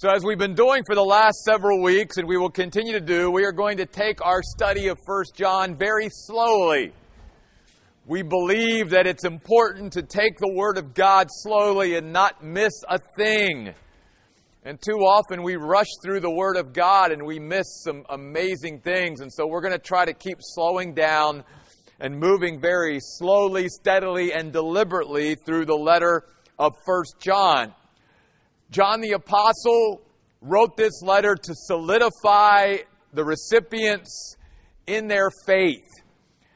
So, as we've been doing for the last several weeks, and we will continue to do, we are going to take our study of 1 John very slowly. We believe that it's important to take the Word of God slowly and not miss a thing. And too often we rush through the Word of God and we miss some amazing things. And so we're going to try to keep slowing down and moving very slowly, steadily, and deliberately through the letter of 1 John. John the Apostle wrote this letter to solidify the recipients in their faith.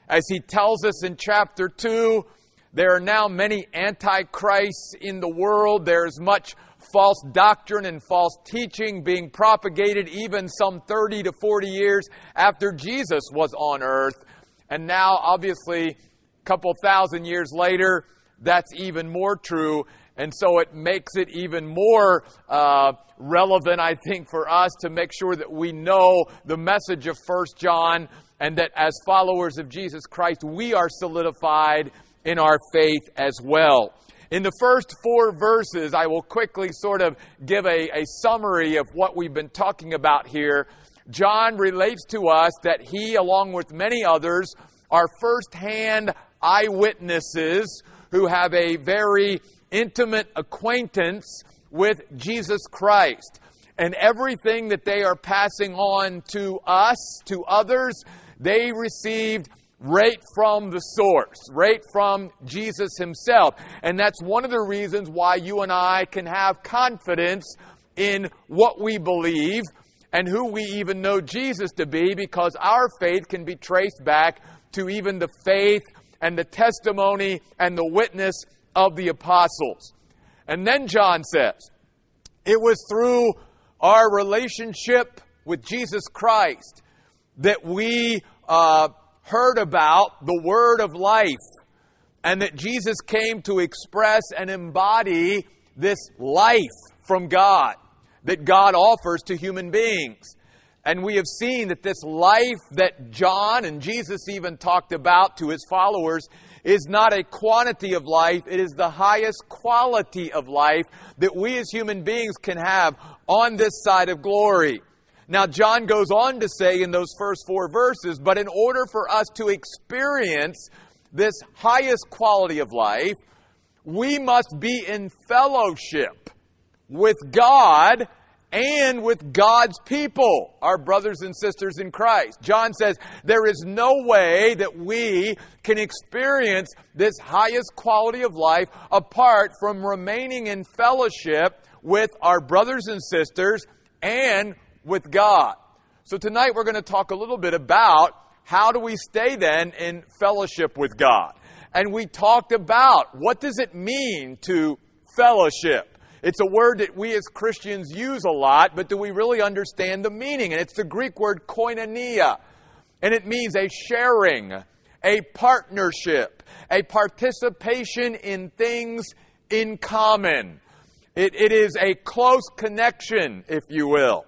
As he tells us in chapter 2, there are now many antichrists in the world. There's much false doctrine and false teaching being propagated even some 30 to 40 years after Jesus was on earth. And now, obviously, a couple thousand years later, that's even more true. And so it makes it even more uh, relevant, I think, for us to make sure that we know the message of First John and that as followers of Jesus Christ, we are solidified in our faith as well. In the first four verses, I will quickly sort of give a, a summary of what we've been talking about here. John relates to us that he, along with many others, are firsthand eyewitnesses who have a very intimate acquaintance with Jesus Christ. And everything that they are passing on to us, to others, they received right from the source, right from Jesus Himself. And that's one of the reasons why you and I can have confidence in what we believe and who we even know Jesus to be because our faith can be traced back to even the faith and the testimony and the witness of the apostles. And then John says, it was through our relationship with Jesus Christ that we uh, heard about the word of life and that Jesus came to express and embody this life from God that God offers to human beings. And we have seen that this life that John and Jesus even talked about to his followers is not a quantity of life, it is the highest quality of life that we as human beings can have on this side of glory. Now, John goes on to say in those first four verses, but in order for us to experience this highest quality of life, we must be in fellowship with God and with God's people, our brothers and sisters in Christ. John says there is no way that we can experience this highest quality of life apart from remaining in fellowship with our brothers and sisters and with God. So tonight we're going to talk a little bit about how do we stay then in fellowship with God. And we talked about what does it mean to fellowship? It's a word that we as Christians use a lot, but do we really understand the meaning? And it's the Greek word koinonia. And it means a sharing, a partnership, a participation in things in common. It, it is a close connection, if you will,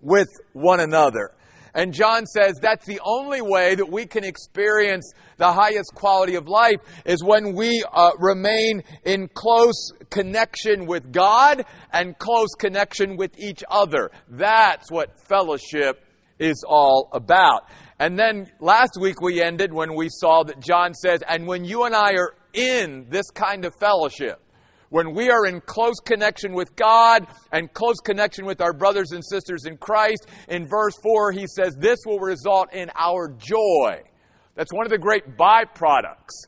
with one another. And John says that's the only way that we can experience the highest quality of life is when we uh, remain in close connection with God and close connection with each other. That's what fellowship is all about. And then last week we ended when we saw that John says, and when you and I are in this kind of fellowship, when we are in close connection with God and close connection with our brothers and sisters in Christ, in verse 4, he says, This will result in our joy. That's one of the great byproducts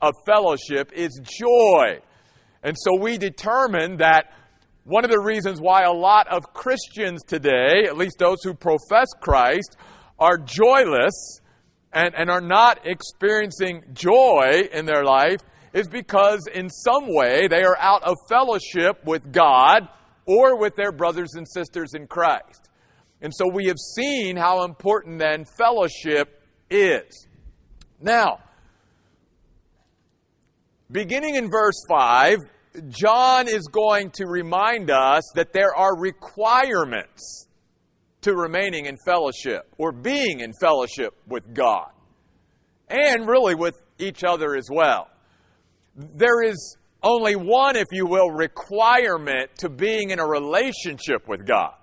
of fellowship is joy. And so we determine that one of the reasons why a lot of Christians today, at least those who profess Christ, are joyless and, and are not experiencing joy in their life is because in some way they are out of fellowship with God or with their brothers and sisters in Christ. And so we have seen how important then fellowship is. Now, beginning in verse 5, John is going to remind us that there are requirements to remaining in fellowship or being in fellowship with God and really with each other as well there is only one, if you will, requirement to being in a relationship with God.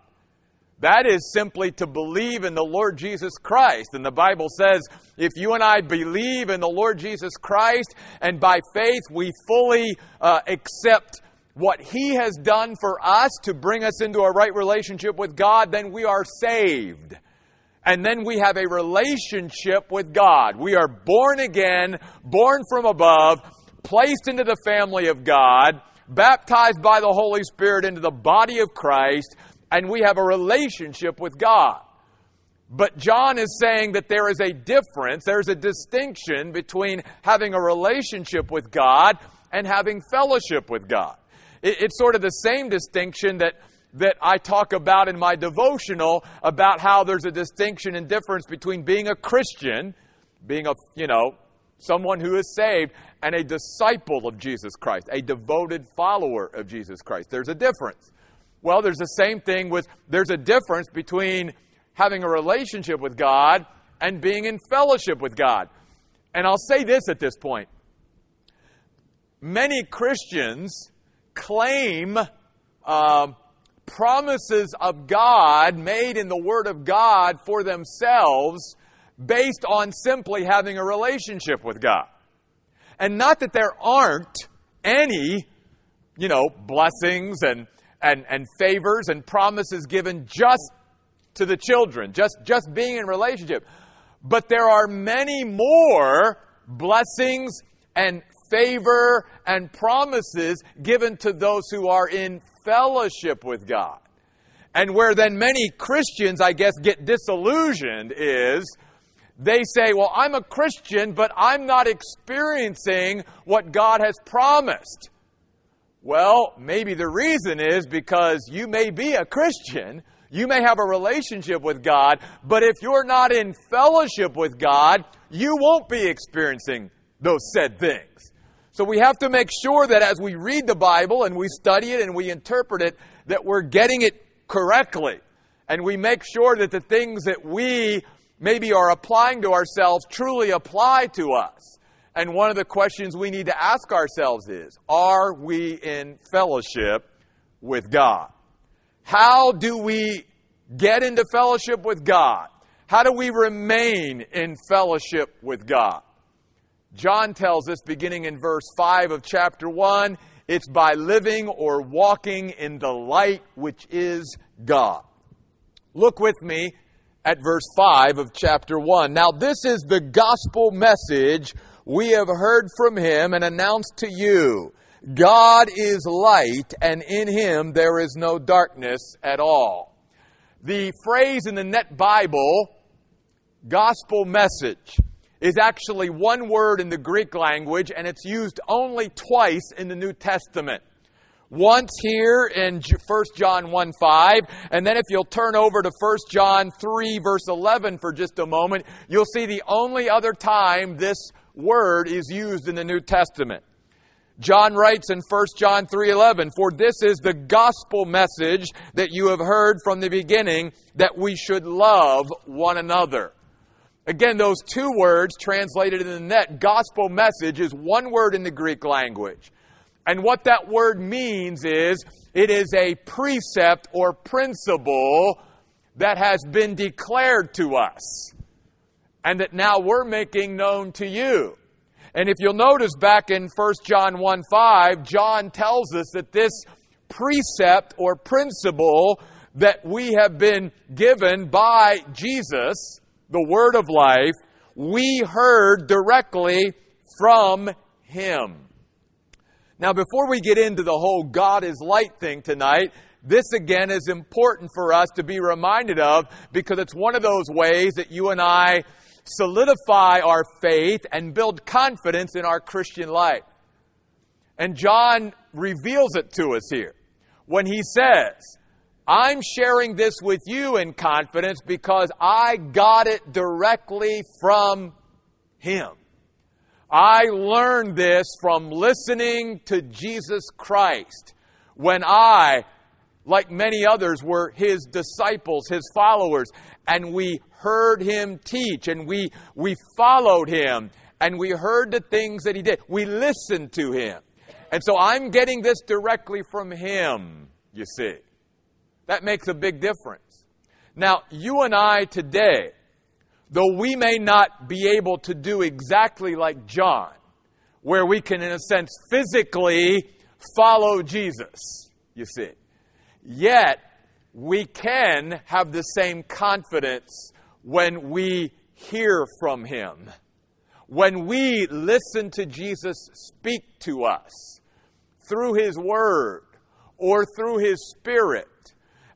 That is simply to believe in the Lord Jesus Christ. And the Bible says, if you and I believe in the Lord Jesus Christ and by faith we fully uh, accept what He has done for us to bring us into a right relationship with God, then we are saved. And then we have a relationship with God. We are born again, born from above, placed into the family of God, baptized by the Holy Spirit into the body of Christ, and we have a relationship with God. But John is saying that there is a difference, there's a distinction between having a relationship with God and having fellowship with God. It's sort of the same distinction that, that I talk about in my devotional about how there's a distinction and difference between being a Christian, being a, you know, someone who is saved, and a disciple of Jesus Christ, a devoted follower of Jesus Christ. There's a difference. Well, there's the same thing with, there's a difference between having a relationship with God and being in fellowship with God. And I'll say this at this point. Many Christians claim uh, promises of God made in the Word of God for themselves based on simply having a relationship with God. And not that there aren't any, you know, blessings and and, and favors and promises given just to the children, just, just being in relationship. But there are many more blessings and favor and promises given to those who are in fellowship with God. And where then many Christians, I guess, get disillusioned is they say, Well, I'm a Christian, but I'm not experiencing what God has promised. Well, maybe the reason is because you may be a Christian, you may have a relationship with God, but if you're not in fellowship with God, you won't be experiencing those said things. So we have to make sure that as we read the Bible and we study it and we interpret it, that we're getting it correctly. And we make sure that the things that we maybe are applying to ourselves truly apply to us. And one of the questions we need to ask ourselves is Are we in fellowship with God? How do we get into fellowship with God? How do we remain in fellowship with God? John tells us, beginning in verse 5 of chapter 1, it's by living or walking in the light which is God. Look with me at verse 5 of chapter 1. Now, this is the gospel message we have heard from him and announced to you God is light, and in him there is no darkness at all. The phrase in the Net Bible, gospel message, is actually one word in the Greek language, and it's used only twice in the New Testament. Once here in 1 John 1 5, and then if you'll turn over to 1 John 3 verse 11 for just a moment, you'll see the only other time this word is used in the New Testament. John writes in 1 John 3:11, "For this is the gospel message that you have heard from the beginning that we should love one another." Again, those two words translated in the net, gospel message is one word in the Greek language. And what that word means is it is a precept or principle that has been declared to us and that now we're making known to you. And if you'll notice back in 1 John 1 5, John tells us that this precept or principle that we have been given by Jesus, the Word of life, we heard directly from Him. Now, before we get into the whole God is light thing tonight, this again is important for us to be reminded of because it's one of those ways that you and I solidify our faith and build confidence in our Christian life. And John reveals it to us here when he says, I'm sharing this with you in confidence because I got it directly from him. I learned this from listening to Jesus Christ when I, like many others, were his disciples, his followers, and we heard him teach and we, we followed him and we heard the things that he did. We listened to him. And so I'm getting this directly from Him, you see. That makes a big difference. Now, you and I today, though we may not be able to do exactly like John, where we can, in a sense, physically follow Jesus, you see, yet we can have the same confidence when we hear from Him. When we listen to Jesus speak to us through His Word or through His Spirit,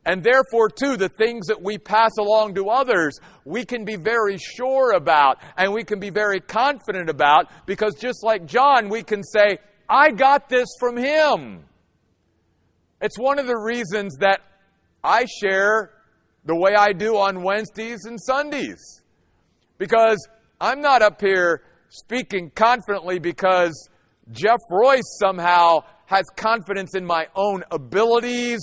and therefore, too, the things that we pass along to others, we can be very sure about and we can be very confident about because just like John, we can say, I got this from him. It's one of the reasons that I share the way I do on Wednesdays and Sundays. Because I'm not up here speaking confidently because Jeff Royce somehow has confidence in my own abilities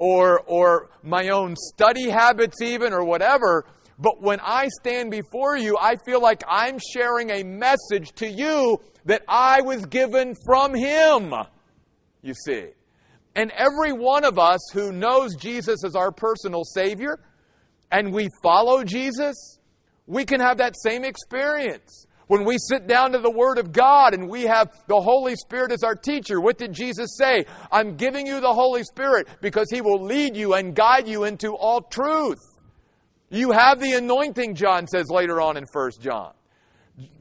or, or my own study habits, even, or whatever. But when I stand before you, I feel like I'm sharing a message to you that I was given from Him. You see. And every one of us who knows Jesus as our personal Savior and we follow Jesus, we can have that same experience. When we sit down to the Word of God and we have the Holy Spirit as our teacher, what did Jesus say? I'm giving you the Holy Spirit because He will lead you and guide you into all truth. You have the anointing, John says later on in 1 John.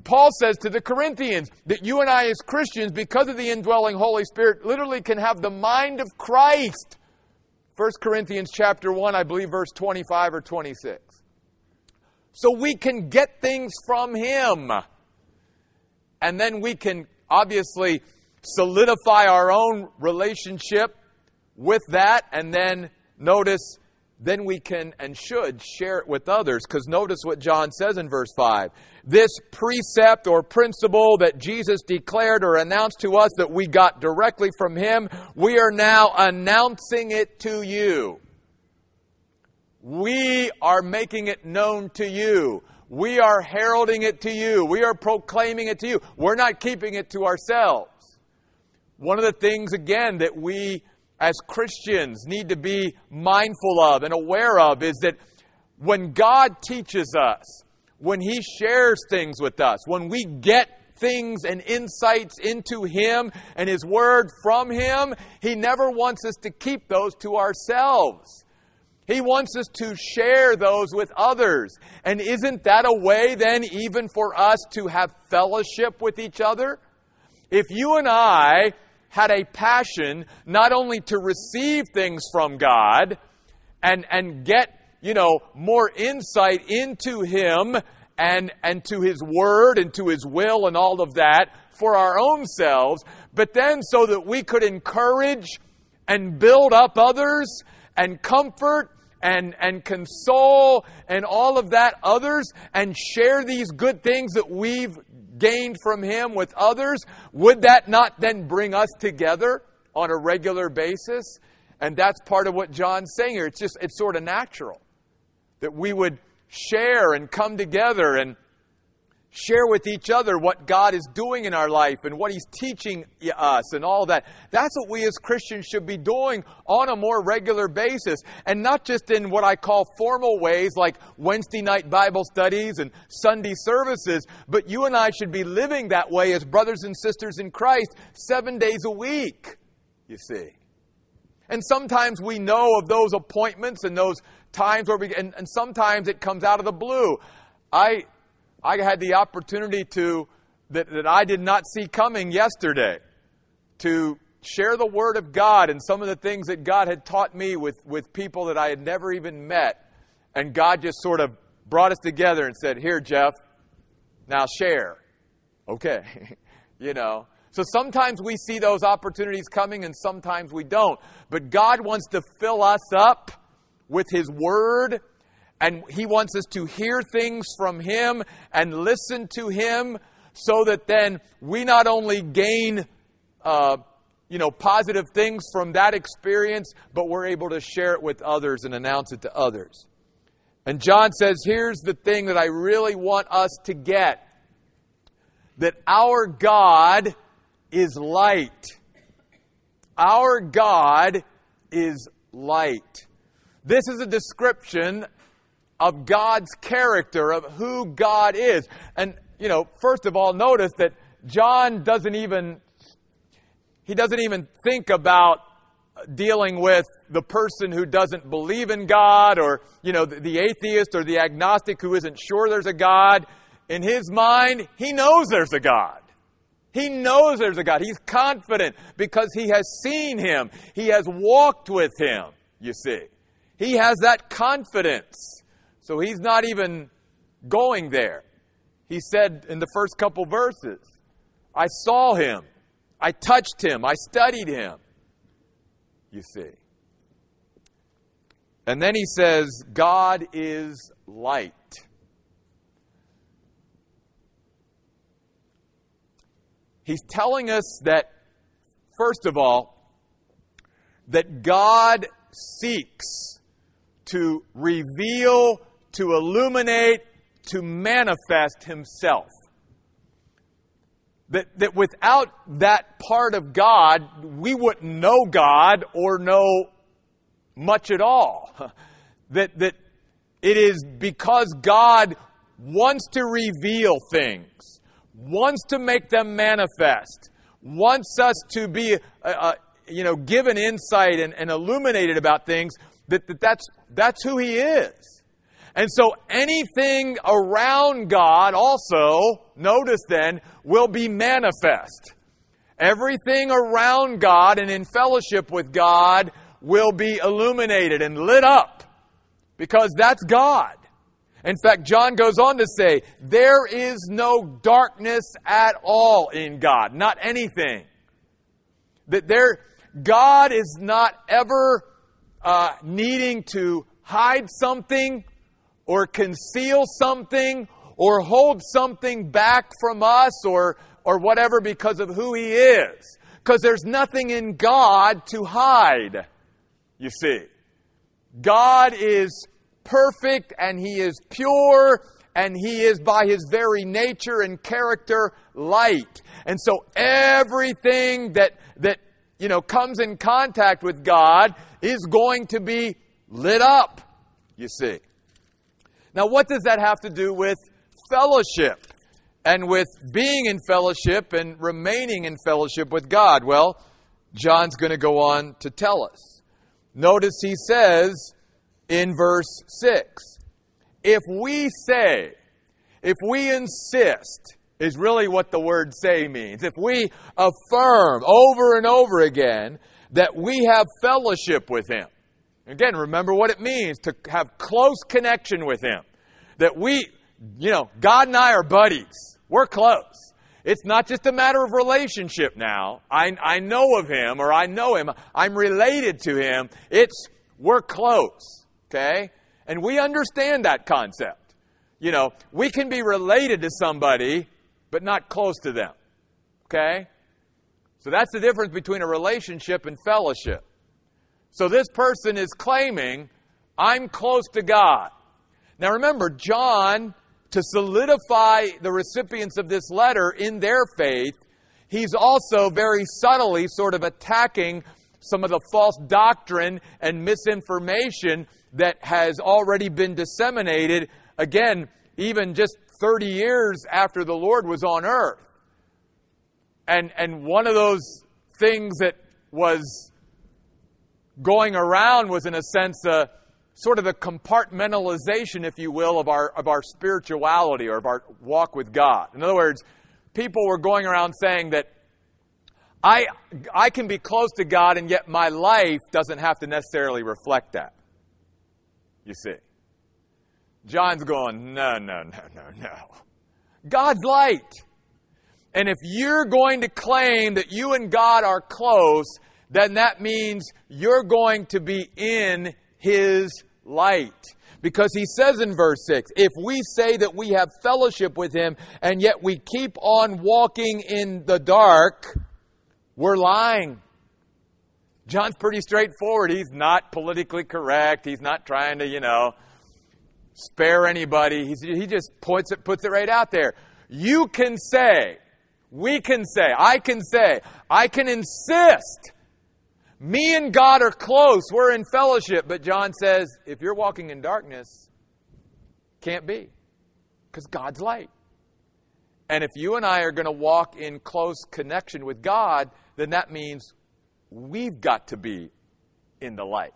Paul says to the Corinthians that you and I, as Christians, because of the indwelling Holy Spirit, literally can have the mind of Christ. 1 Corinthians chapter 1, I believe, verse 25 or 26. So we can get things from Him. And then we can obviously solidify our own relationship with that. And then notice, then we can and should share it with others. Because notice what John says in verse 5. This precept or principle that Jesus declared or announced to us that we got directly from Him, we are now announcing it to you. We are making it known to you. We are heralding it to you. We are proclaiming it to you. We're not keeping it to ourselves. One of the things, again, that we as Christians need to be mindful of and aware of is that when God teaches us, when He shares things with us, when we get things and insights into Him and His Word from Him, He never wants us to keep those to ourselves. He wants us to share those with others. And isn't that a way then even for us to have fellowship with each other? If you and I had a passion not only to receive things from God and, and get, you know, more insight into Him and, and to His Word and to His will and all of that for our own selves, but then so that we could encourage and build up others and comfort and, and console and all of that others and share these good things that we've gained from Him with others, would that not then bring us together on a regular basis? And that's part of what John's saying here. It's just, it's sort of natural that we would share and come together and share with each other what God is doing in our life and what He's teaching us and all that. That's what we as Christians should be doing on a more regular basis. And not just in what I call formal ways like Wednesday night Bible studies and Sunday services, but you and I should be living that way as brothers and sisters in Christ seven days a week, you see. And sometimes we know of those appointments and those times where we, and, and sometimes it comes out of the blue. I, I had the opportunity to, that, that I did not see coming yesterday, to share the Word of God and some of the things that God had taught me with, with people that I had never even met. And God just sort of brought us together and said, Here, Jeff, now share. Okay. you know. So sometimes we see those opportunities coming and sometimes we don't. But God wants to fill us up with His Word and He wants us to hear things from Him and listen to Him so that then we not only gain, uh, you know, positive things from that experience, but we're able to share it with others and announce it to others. And John says, here's the thing that I really want us to get that our God is light. Our God is light. This is a description of God's character, of who God is. And, you know, first of all, notice that John doesn't even, he doesn't even think about dealing with the person who doesn't believe in God or, you know, the, the atheist or the agnostic who isn't sure there's a God. In his mind, he knows there's a God. He knows there's a God. He's confident because he has seen him. He has walked with him, you see. He has that confidence. So he's not even going there. He said in the first couple verses, I saw him, I touched him, I studied him. You see. And then he says, God is light. He's telling us that, first of all, that God seeks to reveal, to illuminate, to manifest Himself. That, that without that part of God, we wouldn't know God or know much at all. That, that it is because God wants to reveal things wants to make them manifest, wants us to be, uh, uh, you know, given insight and, and illuminated about things, that, that that's, that's who He is. And so anything around God also, notice then, will be manifest. Everything around God and in fellowship with God will be illuminated and lit up because that's God. In fact, John goes on to say, there is no darkness at all in God, not anything. That there, God is not ever uh, needing to hide something or conceal something or hold something back from us or, or whatever because of who He is. Because there's nothing in God to hide, you see. God is perfect and he is pure and he is by his very nature and character light. And so everything that, that, you know, comes in contact with God is going to be lit up, you see. Now, what does that have to do with fellowship and with being in fellowship and remaining in fellowship with God? Well, John's going to go on to tell us. Notice he says, in verse 6. If we say, if we insist, is really what the word say means. If we affirm over and over again that we have fellowship with Him, again, remember what it means to have close connection with Him. That we, you know, God and I are buddies. We're close. It's not just a matter of relationship now. I, I know of Him or I know Him. I'm related to Him. It's, we're close. Okay? And we understand that concept. You know, we can be related to somebody, but not close to them. Okay? So that's the difference between a relationship and fellowship. So this person is claiming, I'm close to God. Now remember, John, to solidify the recipients of this letter in their faith, he's also very subtly sort of attacking some of the false doctrine and misinformation that has already been disseminated, again, even just 30 years after the Lord was on earth. And, and one of those things that was going around was, in a sense, a, sort of a compartmentalization, if you will, of our, of our spirituality or of our walk with God. In other words, people were going around saying that I, I can be close to God and yet my life doesn't have to necessarily reflect that you see. John's going, no, no, no, no, no. God's light. And if you're going to claim that you and God are close, then that means you're going to be in His light. Because he says in verse 6 if we say that we have fellowship with Him and yet we keep on walking in the dark, we're lying. John's pretty straightforward. He's not politically correct. He's not trying to, you know, spare anybody. He's, he just points it, puts it right out there. You can say, we can say, I can say, I can insist Me and God are close. We're in fellowship. But John says, if you're walking in darkness, can't be. Because God's light. And if you and I are going to walk in close connection with God, then that means we've got to be in the light.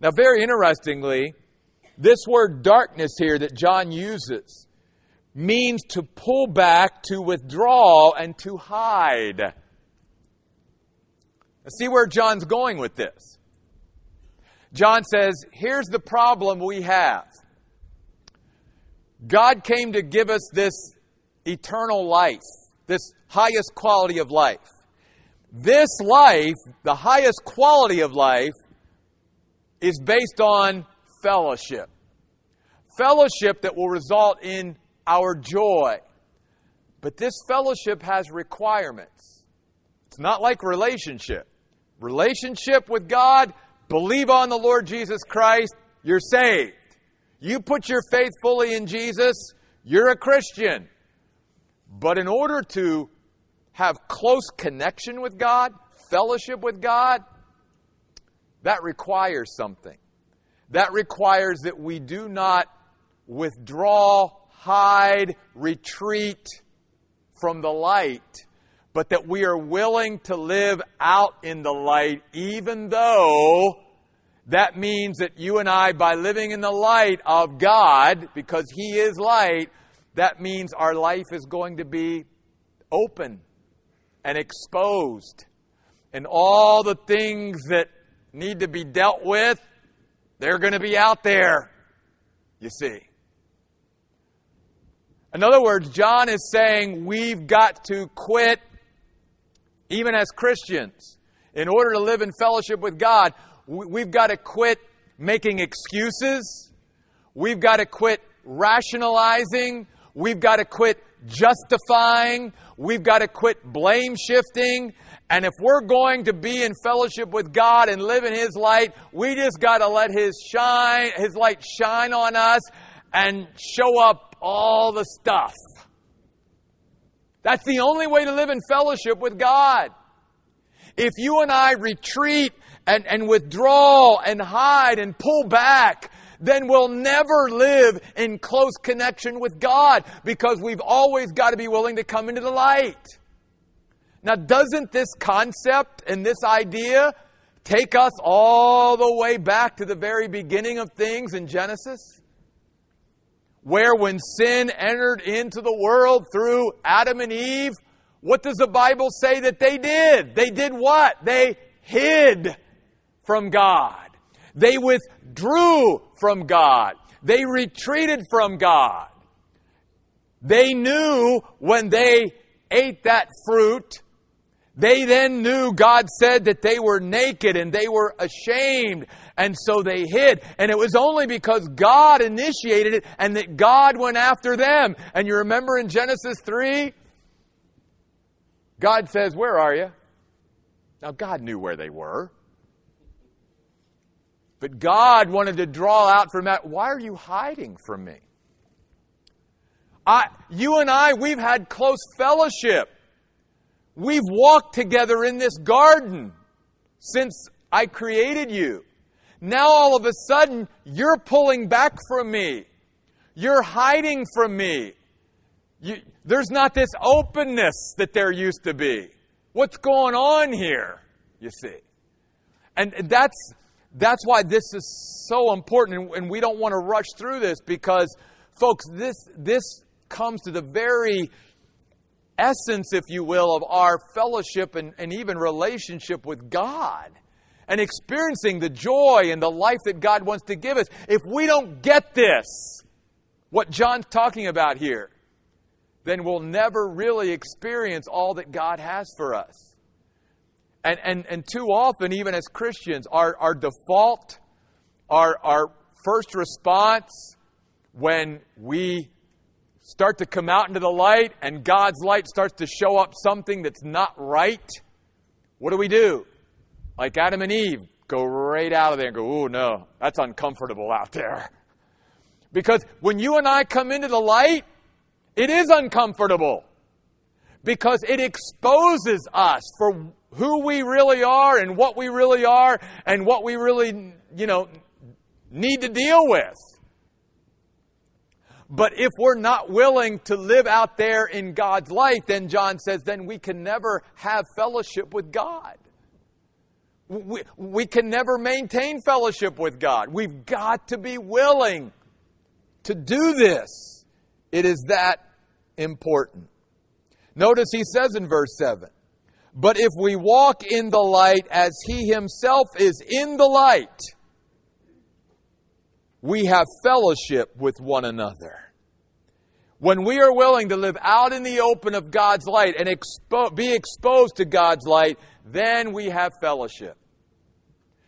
Now, very interestingly, this word darkness here that John uses means to pull back, to withdraw, and to hide. See where John's going with this. John says, Here's the problem we have. God came to give us this eternal life, this highest quality of life. This life, the highest quality of life, is based on fellowship. Fellowship that will result in our joy. But this fellowship has requirements. It's not like relationship. Relationship with God, believe on the Lord Jesus Christ, you're saved. You put your faith fully in Jesus, you're a Christian. But in order to have close connection with God, fellowship with God, that requires something. That requires that we do not withdraw, hide, retreat from the light, but that we are willing to live out in the light, even though that means that you and I, by living in the light of God, because He is light, that means our life is going to be open and exposed. And all the things that need to be dealt with, they're going to be out there, you see. In other words, John is saying we've got to quit, even as Christians, in order to live in fellowship with God, we've got to quit making excuses. We've got to quit rationalizing. We've got to quit justifying. We've got to quit blame shifting. And if we're going to be in fellowship with God and live in His light, we just got to let His shine, His light shine on us and show up all the stuff. That's the only way to live in fellowship with God. If you and I retreat and, and withdraw and hide and pull back, then we'll never live in close connection with God because we've always got to be willing to come into the light. Now, doesn't this concept and this idea take us all the way back to the very beginning of things in Genesis? Where when sin entered into the world through Adam and Eve, what does the Bible say that they did? They did what? They hid from God. They withdrew from God. They retreated from God. They knew when they ate that fruit they then knew God said that they were naked and they were ashamed, and so they hid. And it was only because God initiated it and that God went after them. And you remember in Genesis 3? God says, Where are you? Now, God knew where they were. But God wanted to draw out from that, why are you hiding from me? I, you and I, we've had close fellowship. We've walked together in this garden since I created you. Now all of a sudden, you're pulling back from me. You're hiding from me. You, there's not this openness that there used to be. What's going on here? You see. And that's, that's why this is so important, and we don't want to rush through this because, folks, this, this comes to the very essence, if you will, of our fellowship and, and even relationship with God and experiencing the joy and the life that God wants to give us. If we don't get this, what John's talking about here, then we'll never really experience all that God has for us. And, and, and too often, even as Christians, our, our default, our, our first response when we start to come out into the light and God's light starts to show up something that's not right, what do we do? Like Adam and Eve, go right out of there and go, oh no, that's uncomfortable out there. Because when you and I come into the light, it is uncomfortable. Because it exposes us for who we really are and what we really are and what we really, you know, need to deal with. But if we're not willing to live out there in God's light, then John says, then we can never have fellowship with God. We, we can never maintain fellowship with God. We've got to be willing to do this. It is that important. Notice he says in verse 7 But if we walk in the light as he himself is in the light, we have fellowship with one another. When we are willing to live out in the open of God's light and expo- be exposed to God's light, then we have fellowship.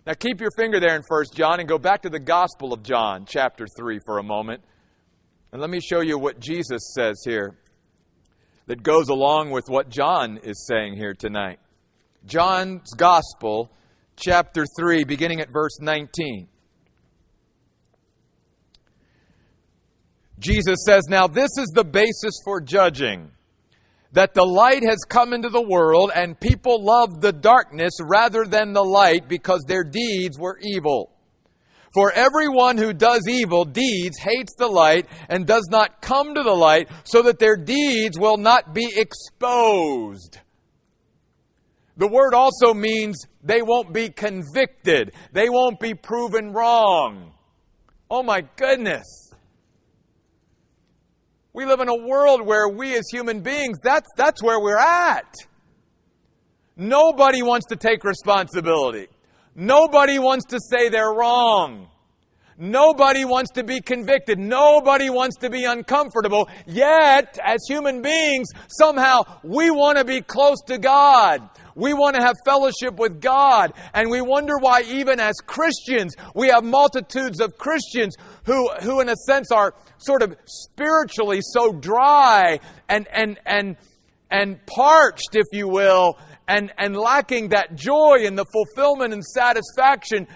Now keep your finger there in 1 John and go back to the Gospel of John, chapter 3, for a moment. And let me show you what Jesus says here that goes along with what John is saying here tonight. John's Gospel, chapter 3, beginning at verse 19. Jesus says, Now this is the basis for judging that the light has come into the world and people love the darkness rather than the light because their deeds were evil. For everyone who does evil deeds hates the light and does not come to the light so that their deeds will not be exposed. The word also means they won't be convicted. They won't be proven wrong. Oh my goodness. We live in a world where we as human beings, that's, that's where we're at. Nobody wants to take responsibility. Nobody wants to say they're wrong. Nobody wants to be convicted. Nobody wants to be uncomfortable. Yet, as human beings, somehow we want to be close to God. We want to have fellowship with God. And we wonder why, even as Christians, we have multitudes of Christians who, who in a sense, are sort of spiritually so dry and, and, and, and parched, if you will, and, and lacking that joy and the fulfillment and satisfaction.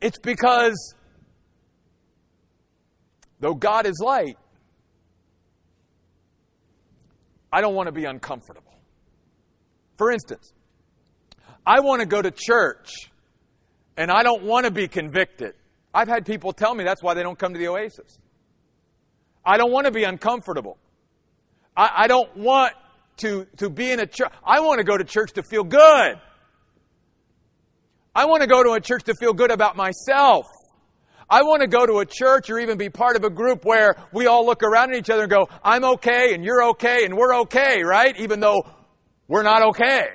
It's because, though God is light, I don't want to be uncomfortable. For instance, I want to go to church and I don't want to be convicted. I've had people tell me that's why they don't come to the Oasis. I don't want to be uncomfortable. I, I don't want to, to be in a church. I want to go to church to feel good. I want to go to a church to feel good about myself. I want to go to a church or even be part of a group where we all look around at each other and go, I'm okay and you're okay and we're okay, right? Even though we're not okay.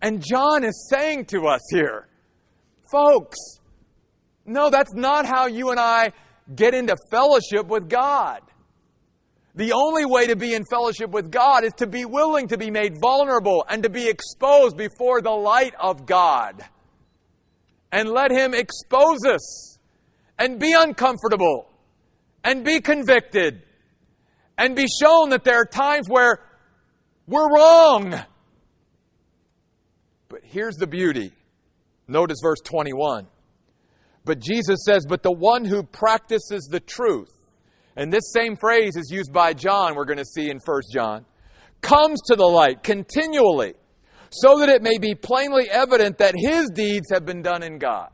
And John is saying to us here, folks, no, that's not how you and I get into fellowship with God. The only way to be in fellowship with God is to be willing to be made vulnerable and to be exposed before the light of God. And let Him expose us and be uncomfortable and be convicted and be shown that there are times where we're wrong but here's the beauty. Notice verse 21. But Jesus says, But the one who practices the truth, and this same phrase is used by John, we're going to see in 1 John, comes to the light continually, so that it may be plainly evident that his deeds have been done in God.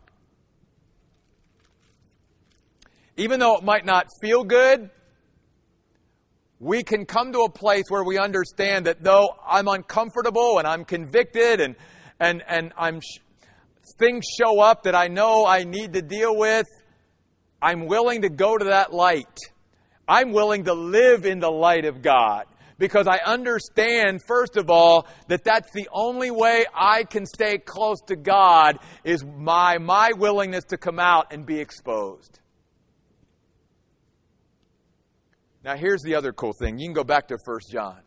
Even though it might not feel good, we can come to a place where we understand that though I'm uncomfortable and I'm convicted and and, and I'm, things show up that I know I need to deal with, I'm willing to go to that light. I'm willing to live in the light of God because I understand, first of all, that that's the only way I can stay close to God is my, my willingness to come out and be exposed. Now, here's the other cool thing. You can go back to 1 John.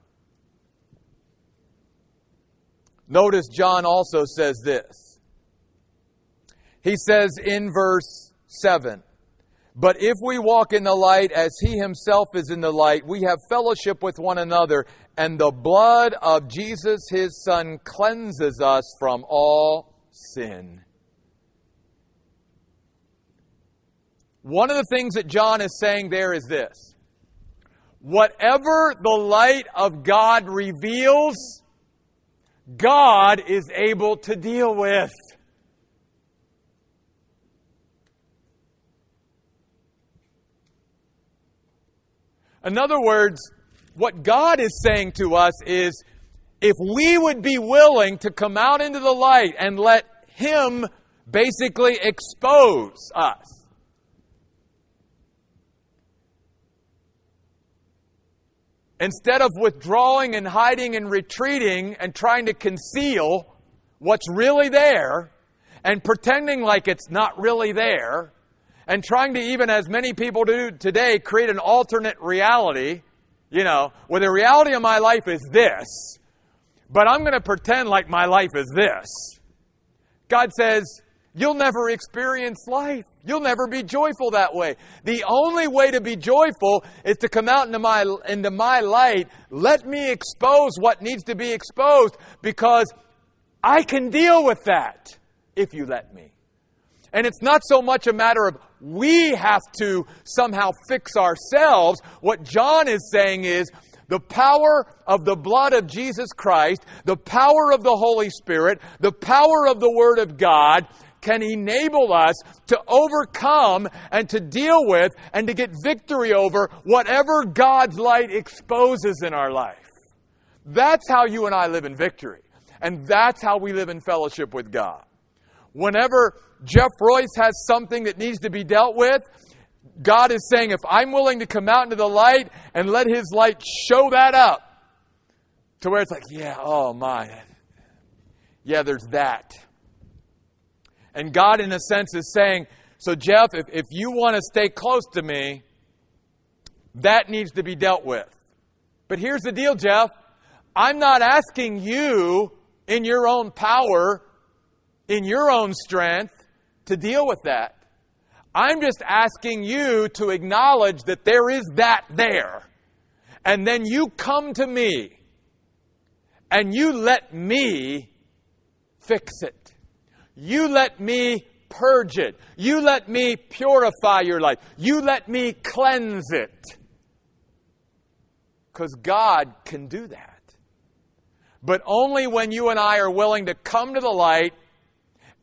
Notice John also says this. He says in verse 7 But if we walk in the light as he himself is in the light, we have fellowship with one another, and the blood of Jesus his Son cleanses us from all sin. One of the things that John is saying there is this whatever the light of God reveals, God is able to deal with. In other words, what God is saying to us is if we would be willing to come out into the light and let Him basically expose us. Instead of withdrawing and hiding and retreating and trying to conceal what's really there and pretending like it's not really there and trying to even, as many people do today, create an alternate reality, you know, where the reality of my life is this, but I'm going to pretend like my life is this. God says, You'll never experience life. You'll never be joyful that way. The only way to be joyful is to come out into my, into my light. Let me expose what needs to be exposed because I can deal with that if you let me. And it's not so much a matter of we have to somehow fix ourselves. What John is saying is the power of the blood of Jesus Christ, the power of the Holy Spirit, the power of the Word of God can enable us to overcome and to deal with and to get victory over whatever God's light exposes in our life. That's how you and I live in victory. And that's how we live in fellowship with God. Whenever Jeff Royce has something that needs to be dealt with, God is saying, if I'm willing to come out into the light and let His light show that up, to where it's like, yeah, oh my, yeah, there's that. And God, in a sense, is saying, So, Jeff, if, if you want to stay close to me, that needs to be dealt with. But here's the deal, Jeff. I'm not asking you in your own power, in your own strength, to deal with that. I'm just asking you to acknowledge that there is that there. And then you come to me and you let me fix it. You let me purge it. You let me purify your life. You let me cleanse it. Because God can do that. But only when you and I are willing to come to the light,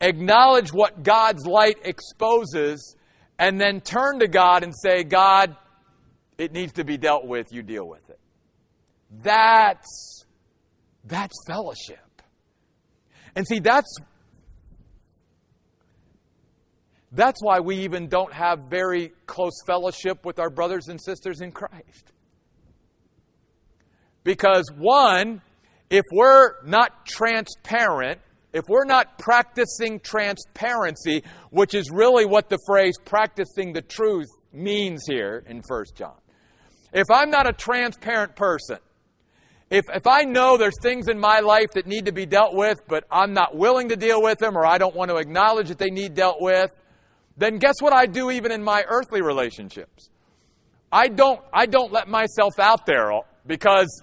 acknowledge what God's light exposes, and then turn to God and say, God, it needs to be dealt with, you deal with it. That's that's fellowship. And see, that's That's why we even don't have very close fellowship with our brothers and sisters in Christ. Because, one, if we're not transparent, if we're not practicing transparency, which is really what the phrase practicing the truth means here in 1 John, if I'm not a transparent person, if, if I know there's things in my life that need to be dealt with, but I'm not willing to deal with them or I don't want to acknowledge that they need dealt with, then guess what I do even in my earthly relationships? I don't, I don't let myself out there because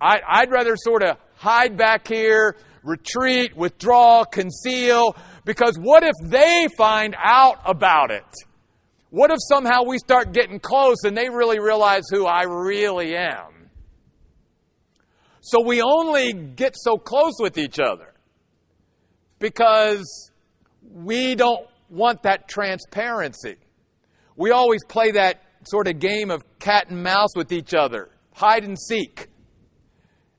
I, I'd rather sort of hide back here, retreat, withdraw, conceal, because what if they find out about it? What if somehow we start getting close and they really realize who I really am? So we only get so close with each other because we don't want that transparency. We always play that sort of game of cat and mouse with each other, hide and seek.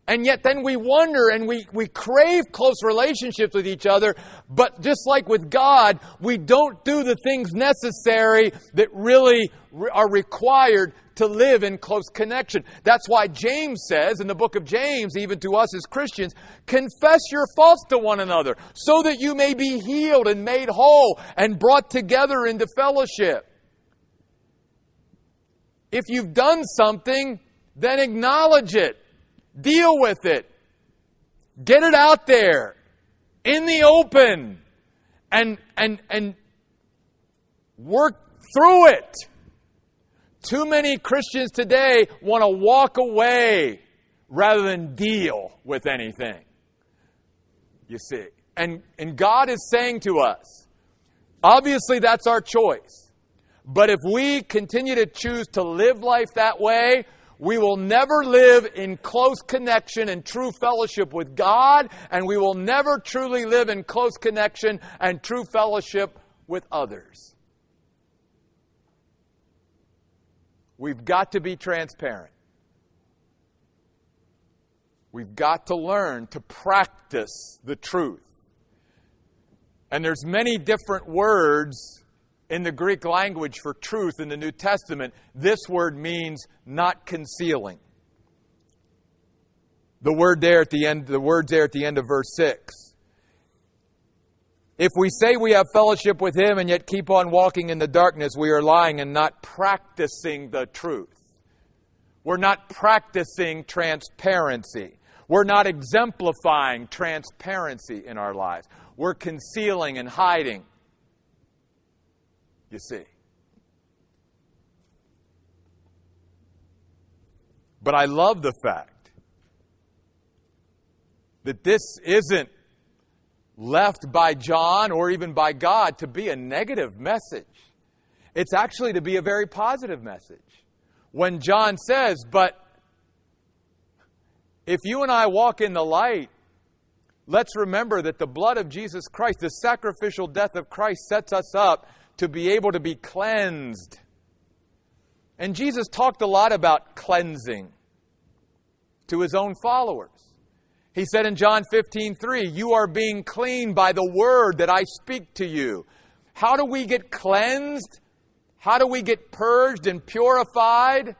And yet then we wonder and we, we crave close relationships with each other, but just like with God, we don't do the things necessary that really are required to live in close connection. That's why James says in the book of James, even to us as Christians, confess your faults to one another so that you may be healed and made whole and brought together into fellowship. If you've done something, then acknowledge it. Deal with it. Get it out there in the open and, and, and work through it. Too many Christians today want to walk away rather than deal with anything. You see. And, and God is saying to us, obviously that's our choice. But if we continue to choose to live life that way, we will never live in close connection and true fellowship with God, and we will never truly live in close connection and true fellowship with others. We've got to be transparent. We've got to learn to practice the truth. And there's many different words in the Greek language for truth in the New Testament. This word means not concealing. The word there at the end, the words there at the end of verse 6. If we say we have fellowship with him and yet keep on walking in the darkness, we are lying and not practicing the truth. We're not practicing transparency. We're not exemplifying transparency in our lives. We're concealing and hiding. You see. But I love the fact that this isn't left by John or even by God to be a negative message. It's actually to be a very positive message. When John says, But if you and I walk in the light, let's remember that the blood of Jesus Christ, the sacrificial death of Christ, sets us up to be able to be cleansed. And Jesus talked a lot about cleansing to his own followers. He said in John 15, 3, You are being cleaned by the word that I speak to you. How do we get cleansed? How do we get purged and purified?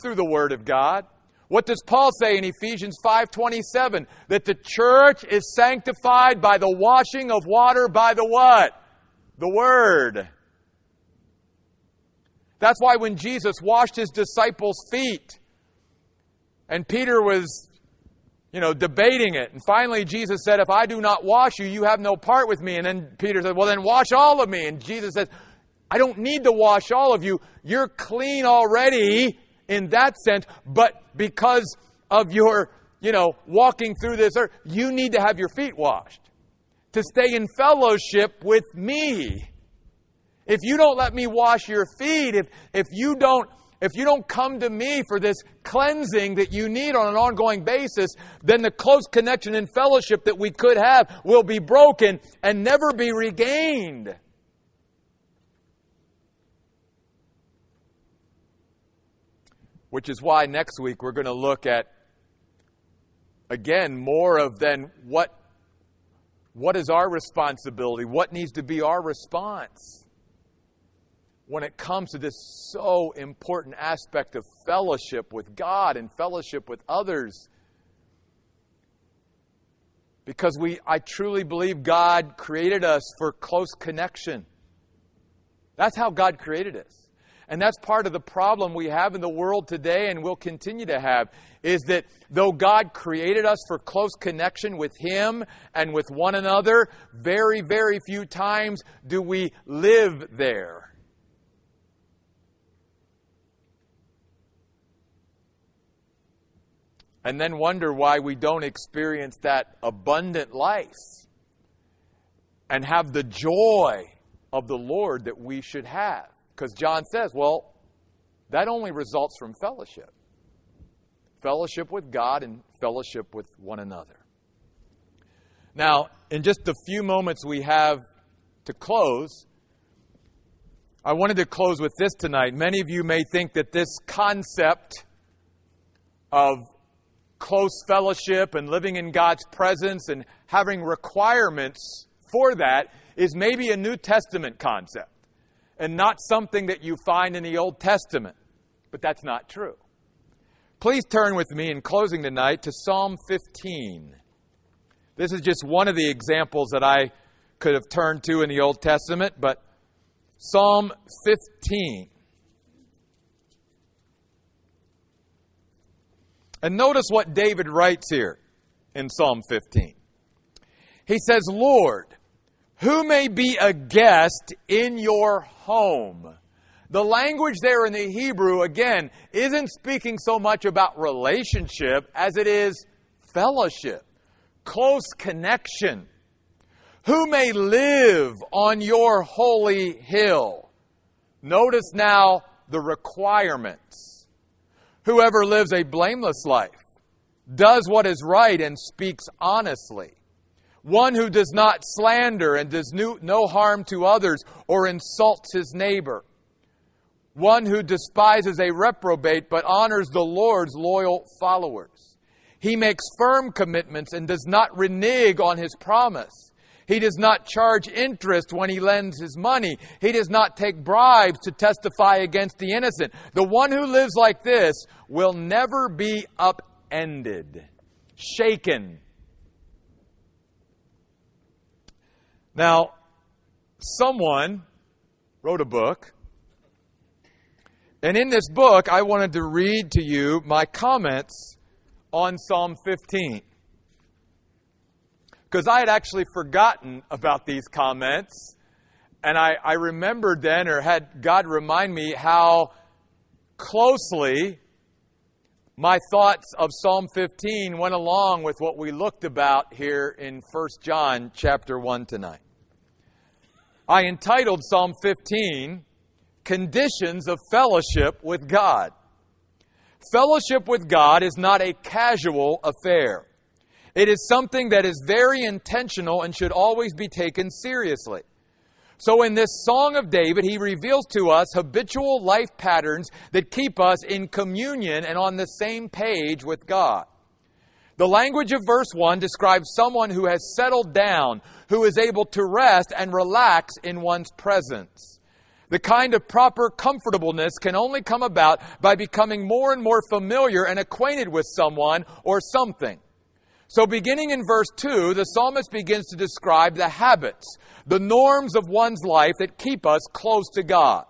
Through the word of God. What does Paul say in Ephesians 5:27? That the church is sanctified by the washing of water by the what? The word. That's why when Jesus washed his disciples' feet and Peter was you know, debating it. And finally, Jesus said, If I do not wash you, you have no part with me. And then Peter said, Well, then wash all of me. And Jesus says, I don't need to wash all of you. You're clean already in that sense, but because of your, you know, walking through this earth, you need to have your feet washed to stay in fellowship with me. If you don't let me wash your feet, if, if you don't if you don't come to me for this cleansing that you need on an ongoing basis, then the close connection and fellowship that we could have will be broken and never be regained. Which is why next week we're going to look at, again, more of then what, what is our responsibility? What needs to be our response? When it comes to this so important aspect of fellowship with God and fellowship with others. Because we, I truly believe God created us for close connection. That's how God created us. And that's part of the problem we have in the world today and will continue to have is that though God created us for close connection with Him and with one another, very, very few times do we live there. And then wonder why we don't experience that abundant life and have the joy of the Lord that we should have. Because John says, well, that only results from fellowship fellowship with God and fellowship with one another. Now, in just a few moments we have to close, I wanted to close with this tonight. Many of you may think that this concept of close fellowship and living in God's presence and having requirements for that is maybe a New Testament concept and not something that you find in the Old Testament. But that's not true. Please turn with me in closing tonight to Psalm 15. This is just one of the examples that I could have turned to in the Old Testament, but Psalm 15. And notice what David writes here in Psalm 15. He says, Lord, who may be a guest in your home? The language there in the Hebrew, again, isn't speaking so much about relationship as it is fellowship, close connection. Who may live on your holy hill? Notice now the requirements Whoever lives a blameless life does what is right and speaks honestly. One who does not slander and does no harm to others or insults his neighbor. One who despises a reprobate but honors the Lord's loyal followers. He makes firm commitments and does not renege on his promise. He does not charge interest when he lends his money. He does not take bribes to testify against the innocent. The one who lives like this will never be upended, shaken. Now, someone wrote a book, and in this book, I wanted to read to you my comments on Psalm 15 because I had actually forgotten about these comments. And I, I remembered then, or had God remind me how closely my thoughts of Psalm 15 went along with what we looked about here in 1 John chapter 1 tonight. I entitled Psalm 15 Conditions of Fellowship with God. Fellowship with God is not a casual affair. It is something that is very intentional and should always be taken seriously. So, in this Song of David, he reveals to us habitual life patterns that keep us in communion and on the same page with God. The language of verse 1 describes someone who has settled down, who is able to rest and relax in one's presence. The kind of proper comfortableness can only come about by becoming more and more familiar and acquainted with someone or something. So, beginning in verse 2, the psalmist begins to describe the habits, the norms of one's life that keep us close to God.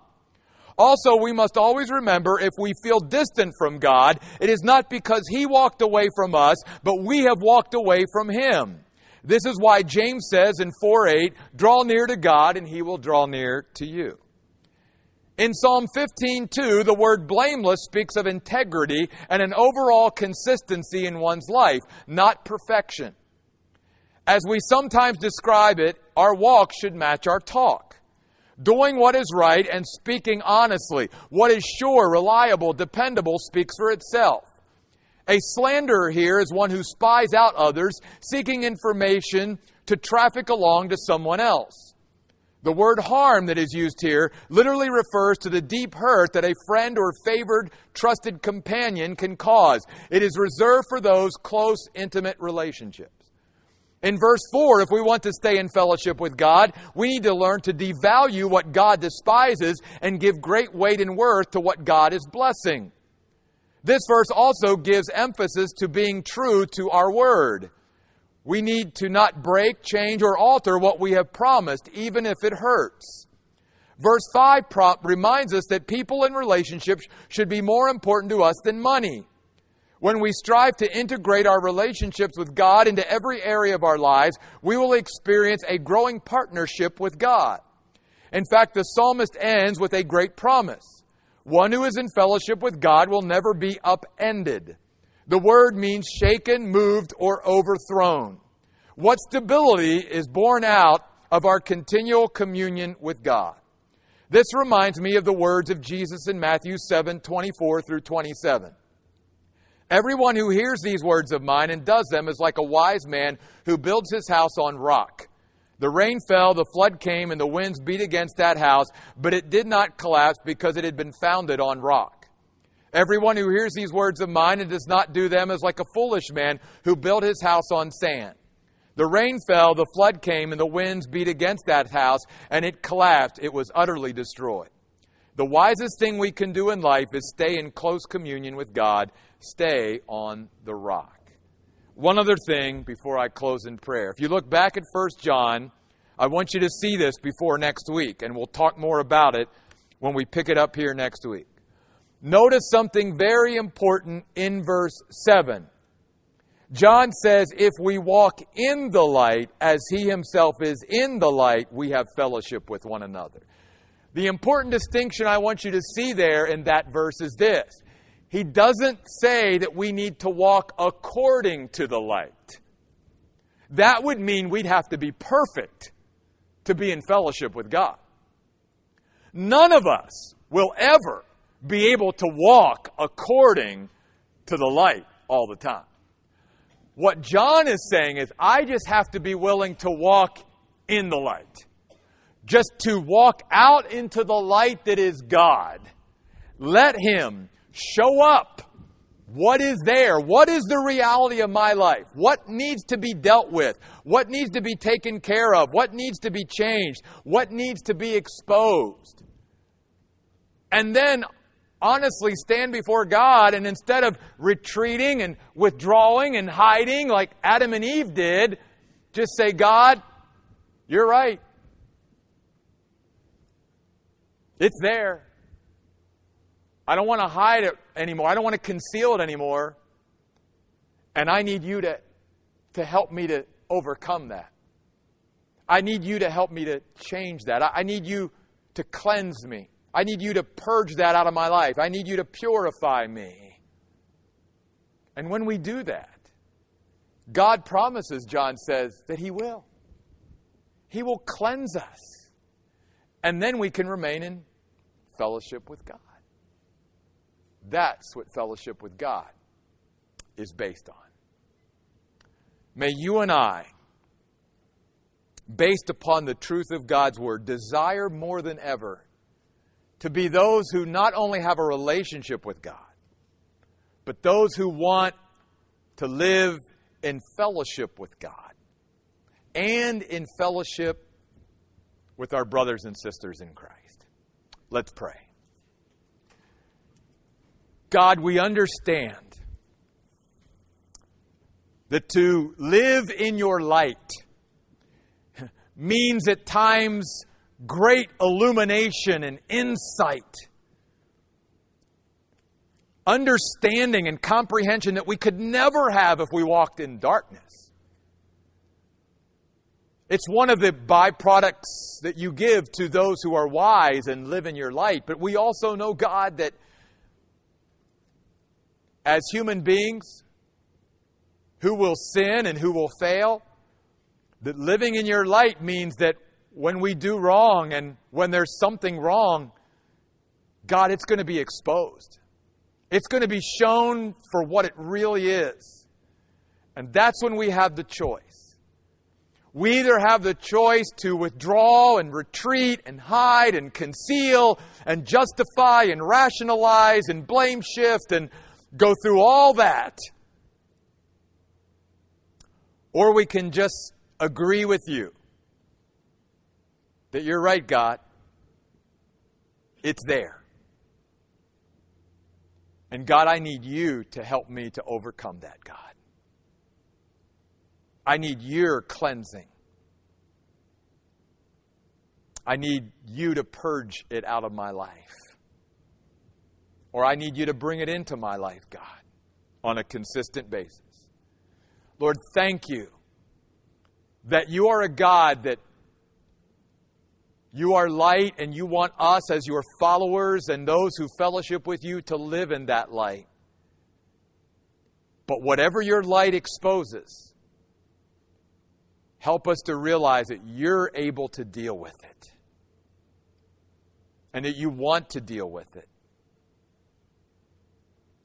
Also, we must always remember if we feel distant from God, it is not because He walked away from us, but we have walked away from Him. This is why James says in 4 8, draw near to God and He will draw near to you. In Psalm 15:2, the word blameless speaks of integrity and an overall consistency in one's life, not perfection. As we sometimes describe it, our walk should match our talk. Doing what is right and speaking honestly, what is sure, reliable, dependable speaks for itself. A slanderer here is one who spies out others, seeking information to traffic along to someone else. The word harm that is used here literally refers to the deep hurt that a friend or favored, trusted companion can cause. It is reserved for those close, intimate relationships. In verse 4, if we want to stay in fellowship with God, we need to learn to devalue what God despises and give great weight and worth to what God is blessing. This verse also gives emphasis to being true to our word. We need to not break, change, or alter what we have promised, even if it hurts. Verse 5 prompt reminds us that people and relationships should be more important to us than money. When we strive to integrate our relationships with God into every area of our lives, we will experience a growing partnership with God. In fact, the psalmist ends with a great promise. One who is in fellowship with God will never be upended. The word means shaken, moved, or overthrown. What stability is born out of our continual communion with God? This reminds me of the words of Jesus in Matthew 7 24 through 27. Everyone who hears these words of mine and does them is like a wise man who builds his house on rock. The rain fell, the flood came, and the winds beat against that house, but it did not collapse because it had been founded on rock. Everyone who hears these words of mine and does not do them is like a foolish man who built his house on sand. The rain fell, the flood came, and the winds beat against that house, and it collapsed. It was utterly destroyed. The wisest thing we can do in life is stay in close communion with God, stay on the rock. One other thing before I close in prayer. If you look back at 1 John, I want you to see this before next week, and we'll talk more about it when we pick it up here next week. Notice something very important in verse 7. John says, if we walk in the light as he himself is in the light, we have fellowship with one another. The important distinction I want you to see there in that verse is this. He doesn't say that we need to walk according to the light. That would mean we'd have to be perfect to be in fellowship with God. None of us will ever be able to walk according to the light all the time. What John is saying is, I just have to be willing to walk in the light. Just to walk out into the light that is God. Let Him show up. What is there? What is the reality of my life? What needs to be dealt with? What needs to be taken care of? What needs to be changed? What needs to be exposed? And then honestly stand before God and instead of retreating and withdrawing and hiding like Adam and Eve did, just say, God, you're right. It's there. I don't want to hide it anymore. I don't want to conceal it anymore. And I need you to, to help me to overcome that. I need you to help me to change that. I, I need you to cleanse me. I need you to purge that out of my life. I need you to purify me. And when we do that, God promises, John says, that He will. He will cleanse us. And then we can remain in fellowship with God. That's what fellowship with God is based on. May you and I, based upon the truth of God's Word, desire more than ever to be those who not only have a relationship with God, but those who want to live in fellowship with God and in fellowship with our brothers and sisters in Christ. Let's pray. God, we understand that to live in your light means at times great illumination and insight, understanding and comprehension that we could never have if we walked in darkness. It's one of the byproducts that you give to those who are wise and live in your light. But we also know, God, that as human beings who will sin and who will fail, that living in your light means that when we do wrong and when there's something wrong, God, it's going to be exposed. It's going to be shown for what it really is. And that's when we have the choice. We either have the choice to withdraw and retreat and hide and conceal and justify and rationalize and blame shift and go through all that. Or we can just agree with you that you're right, God. It's there. And God, I need you to help me to overcome that, God. I need your cleansing. I need you to purge it out of my life. Or I need you to bring it into my life, God, on a consistent basis. Lord, thank you that you are a God that you are light and you want us as your followers and those who fellowship with you to live in that light. But whatever your light exposes, help us to realize that you're able to deal with it and that you want to deal with it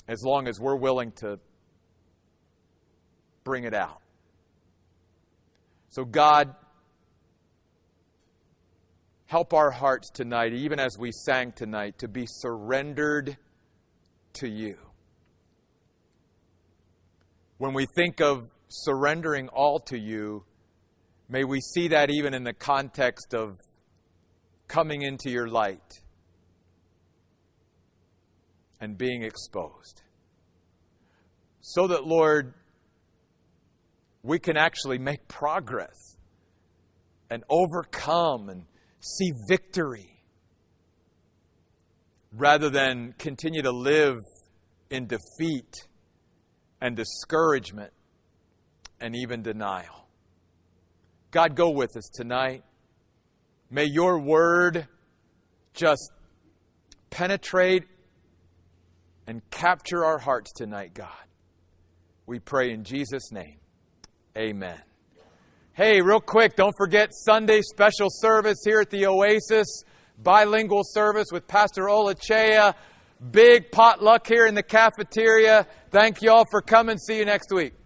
as long as we're willing to bring it out. So, God, help our hearts tonight, even as we sang tonight, to be surrendered to you. When we think of surrendering all to you, may we see that even in the context of coming into your light and being exposed. So that, Lord, we can actually make progress and overcome and see victory rather than continue to live in defeat and discouragement and even denial. God, go with us tonight. May your word just penetrate and capture our hearts tonight, God. We pray in Jesus' name. Amen. Hey, real quick, don't forget Sunday special service here at the Oasis, bilingual service with Pastor Olachea. big potluck here in the cafeteria. Thank you all for coming. See you next week.